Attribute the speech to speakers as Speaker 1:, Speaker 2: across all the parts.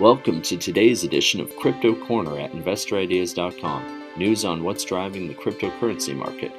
Speaker 1: Welcome to today's edition of Crypto Corner at InvestorIdeas.com. News on what's driving the cryptocurrency market.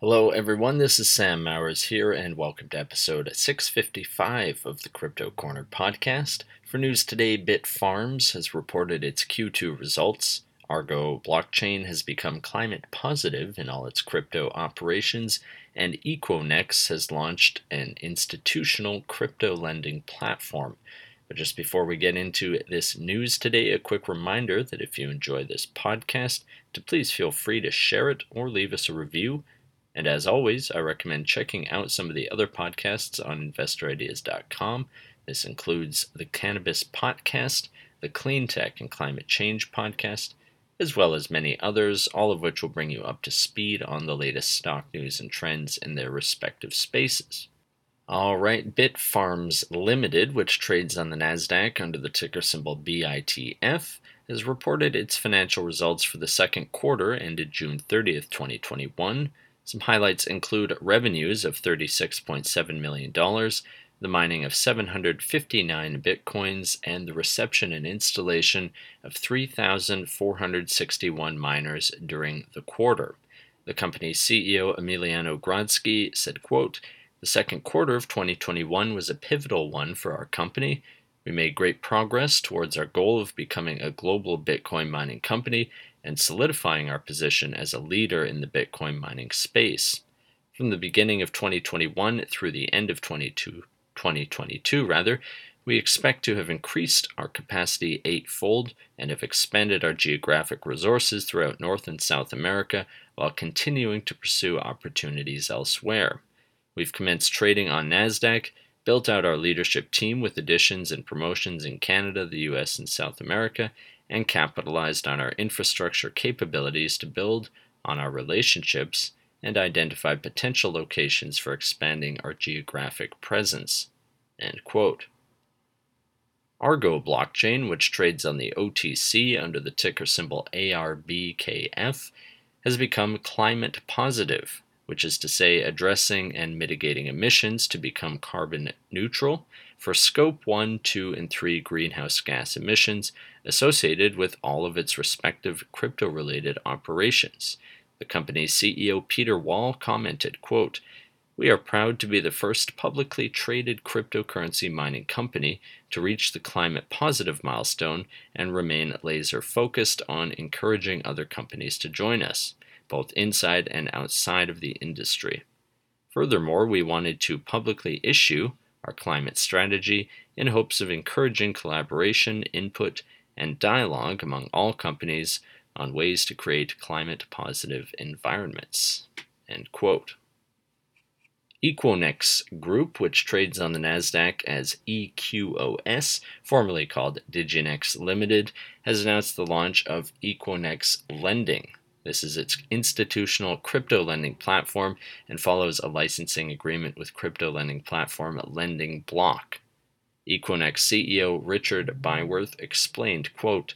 Speaker 1: Hello, everyone. This is Sam Mowers here, and welcome to episode 655 of the Crypto Corner podcast. For news today, Bitfarms has reported its Q2 results. Argo blockchain has become climate positive in all its crypto operations, and Eqonex has launched an institutional crypto lending platform. But just before we get into this news today, a quick reminder that if you enjoy this podcast, to please feel free to share it or leave us a review. And as always, I recommend checking out some of the other podcasts on investorideas.com. This includes the Cannabis Podcast, the Clean Tech and Climate Change Podcast, as well as many others, all of which will bring you up to speed on the latest stock news and trends in their respective spaces. All right, Bitfarms Limited, which trades on the NASDAQ under the ticker symbol BITF, has reported its financial results for the second quarter ended June 30th, 2021. Some highlights include revenues of $36.7 million, the mining of 759 bitcoins, and the reception and installation of 3,461 miners during the quarter. The company's CEO Emiliano Grodzki said, quote, The second quarter of 2021 was a pivotal one for our company. We made great progress towards our goal of becoming a global Bitcoin mining company and solidifying our position as a leader in the Bitcoin mining space. From the beginning of 2021 through the end of 2022, rather, we expect to have increased our capacity eightfold and have expanded our geographic resources throughout North and South America while continuing to pursue opportunities elsewhere. We've commenced trading on NASDAQ, built out our leadership team with additions and promotions in Canada, the US, and South America, and capitalized on our infrastructure capabilities to build on our relationships and identify potential locations for expanding our geographic presence. Argo blockchain, which trades on the OTC under the ticker symbol ARBKF, has become climate positive, which is to say, addressing and mitigating emissions to become carbon neutral for Scope 1, 2, and 3 greenhouse gas emissions associated with all of its respective crypto related operations. The company's CEO Peter Wall commented, quote, we are proud to be the first publicly traded cryptocurrency mining company to reach the climate positive milestone and remain laser focused on encouraging other companies to join us, both inside and outside of the industry. Furthermore, we wanted to publicly issue our climate strategy in hopes of encouraging collaboration, input, and dialogue among all companies on ways to create climate positive environments. End quote. Eqonex Group, which trades on the NASDAQ as EQOS, formerly called Diginex Limited, has announced the launch of Eqonex Lending, this is its institutional crypto lending platform and follows a licensing agreement with crypto lending platform Lending Block. Eqonex CEO Richard Byworth explained, quote,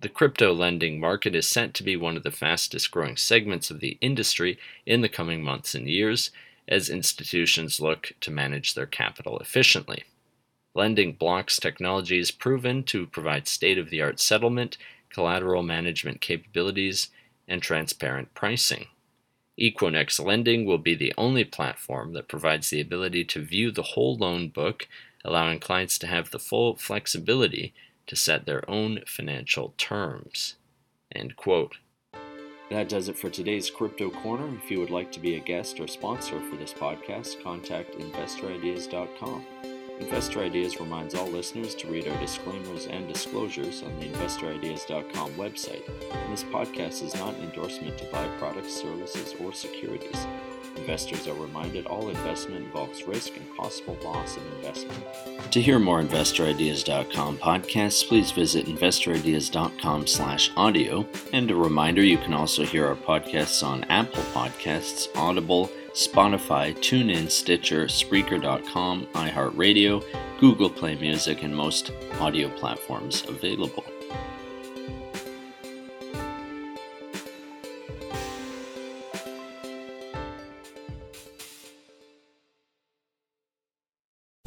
Speaker 1: the crypto lending market is set to be one of the fastest growing segments of the industry in the coming months and years as institutions look to manage their capital efficiently. Lending Block's technology is proven to provide state of the art settlement, collateral management capabilities, and transparent pricing. Eqonex Lending will be the only platform that provides the ability to view the whole loan book, allowing clients to have the full flexibility to set their own financial terms. End quote. That does it for today's Crypto Corner. If you would like to be a guest or sponsor for this podcast, contact investorideas.com. Investor Ideas reminds all listeners to read our disclaimers and disclosures on the investorideas.com website, and this podcast is not an endorsement to buy products, services, or securities. Investors are reminded all investment involves risk and possible loss of investment. To hear more InvestorIdeas.com podcasts, please visit InvestorIdeas.com slash audio. And a reminder, you can also hear our podcasts on Apple Podcasts, Audible, Spotify, TuneIn, Stitcher, Spreaker.com, iHeartRadio, Google Play Music, and most audio platforms available.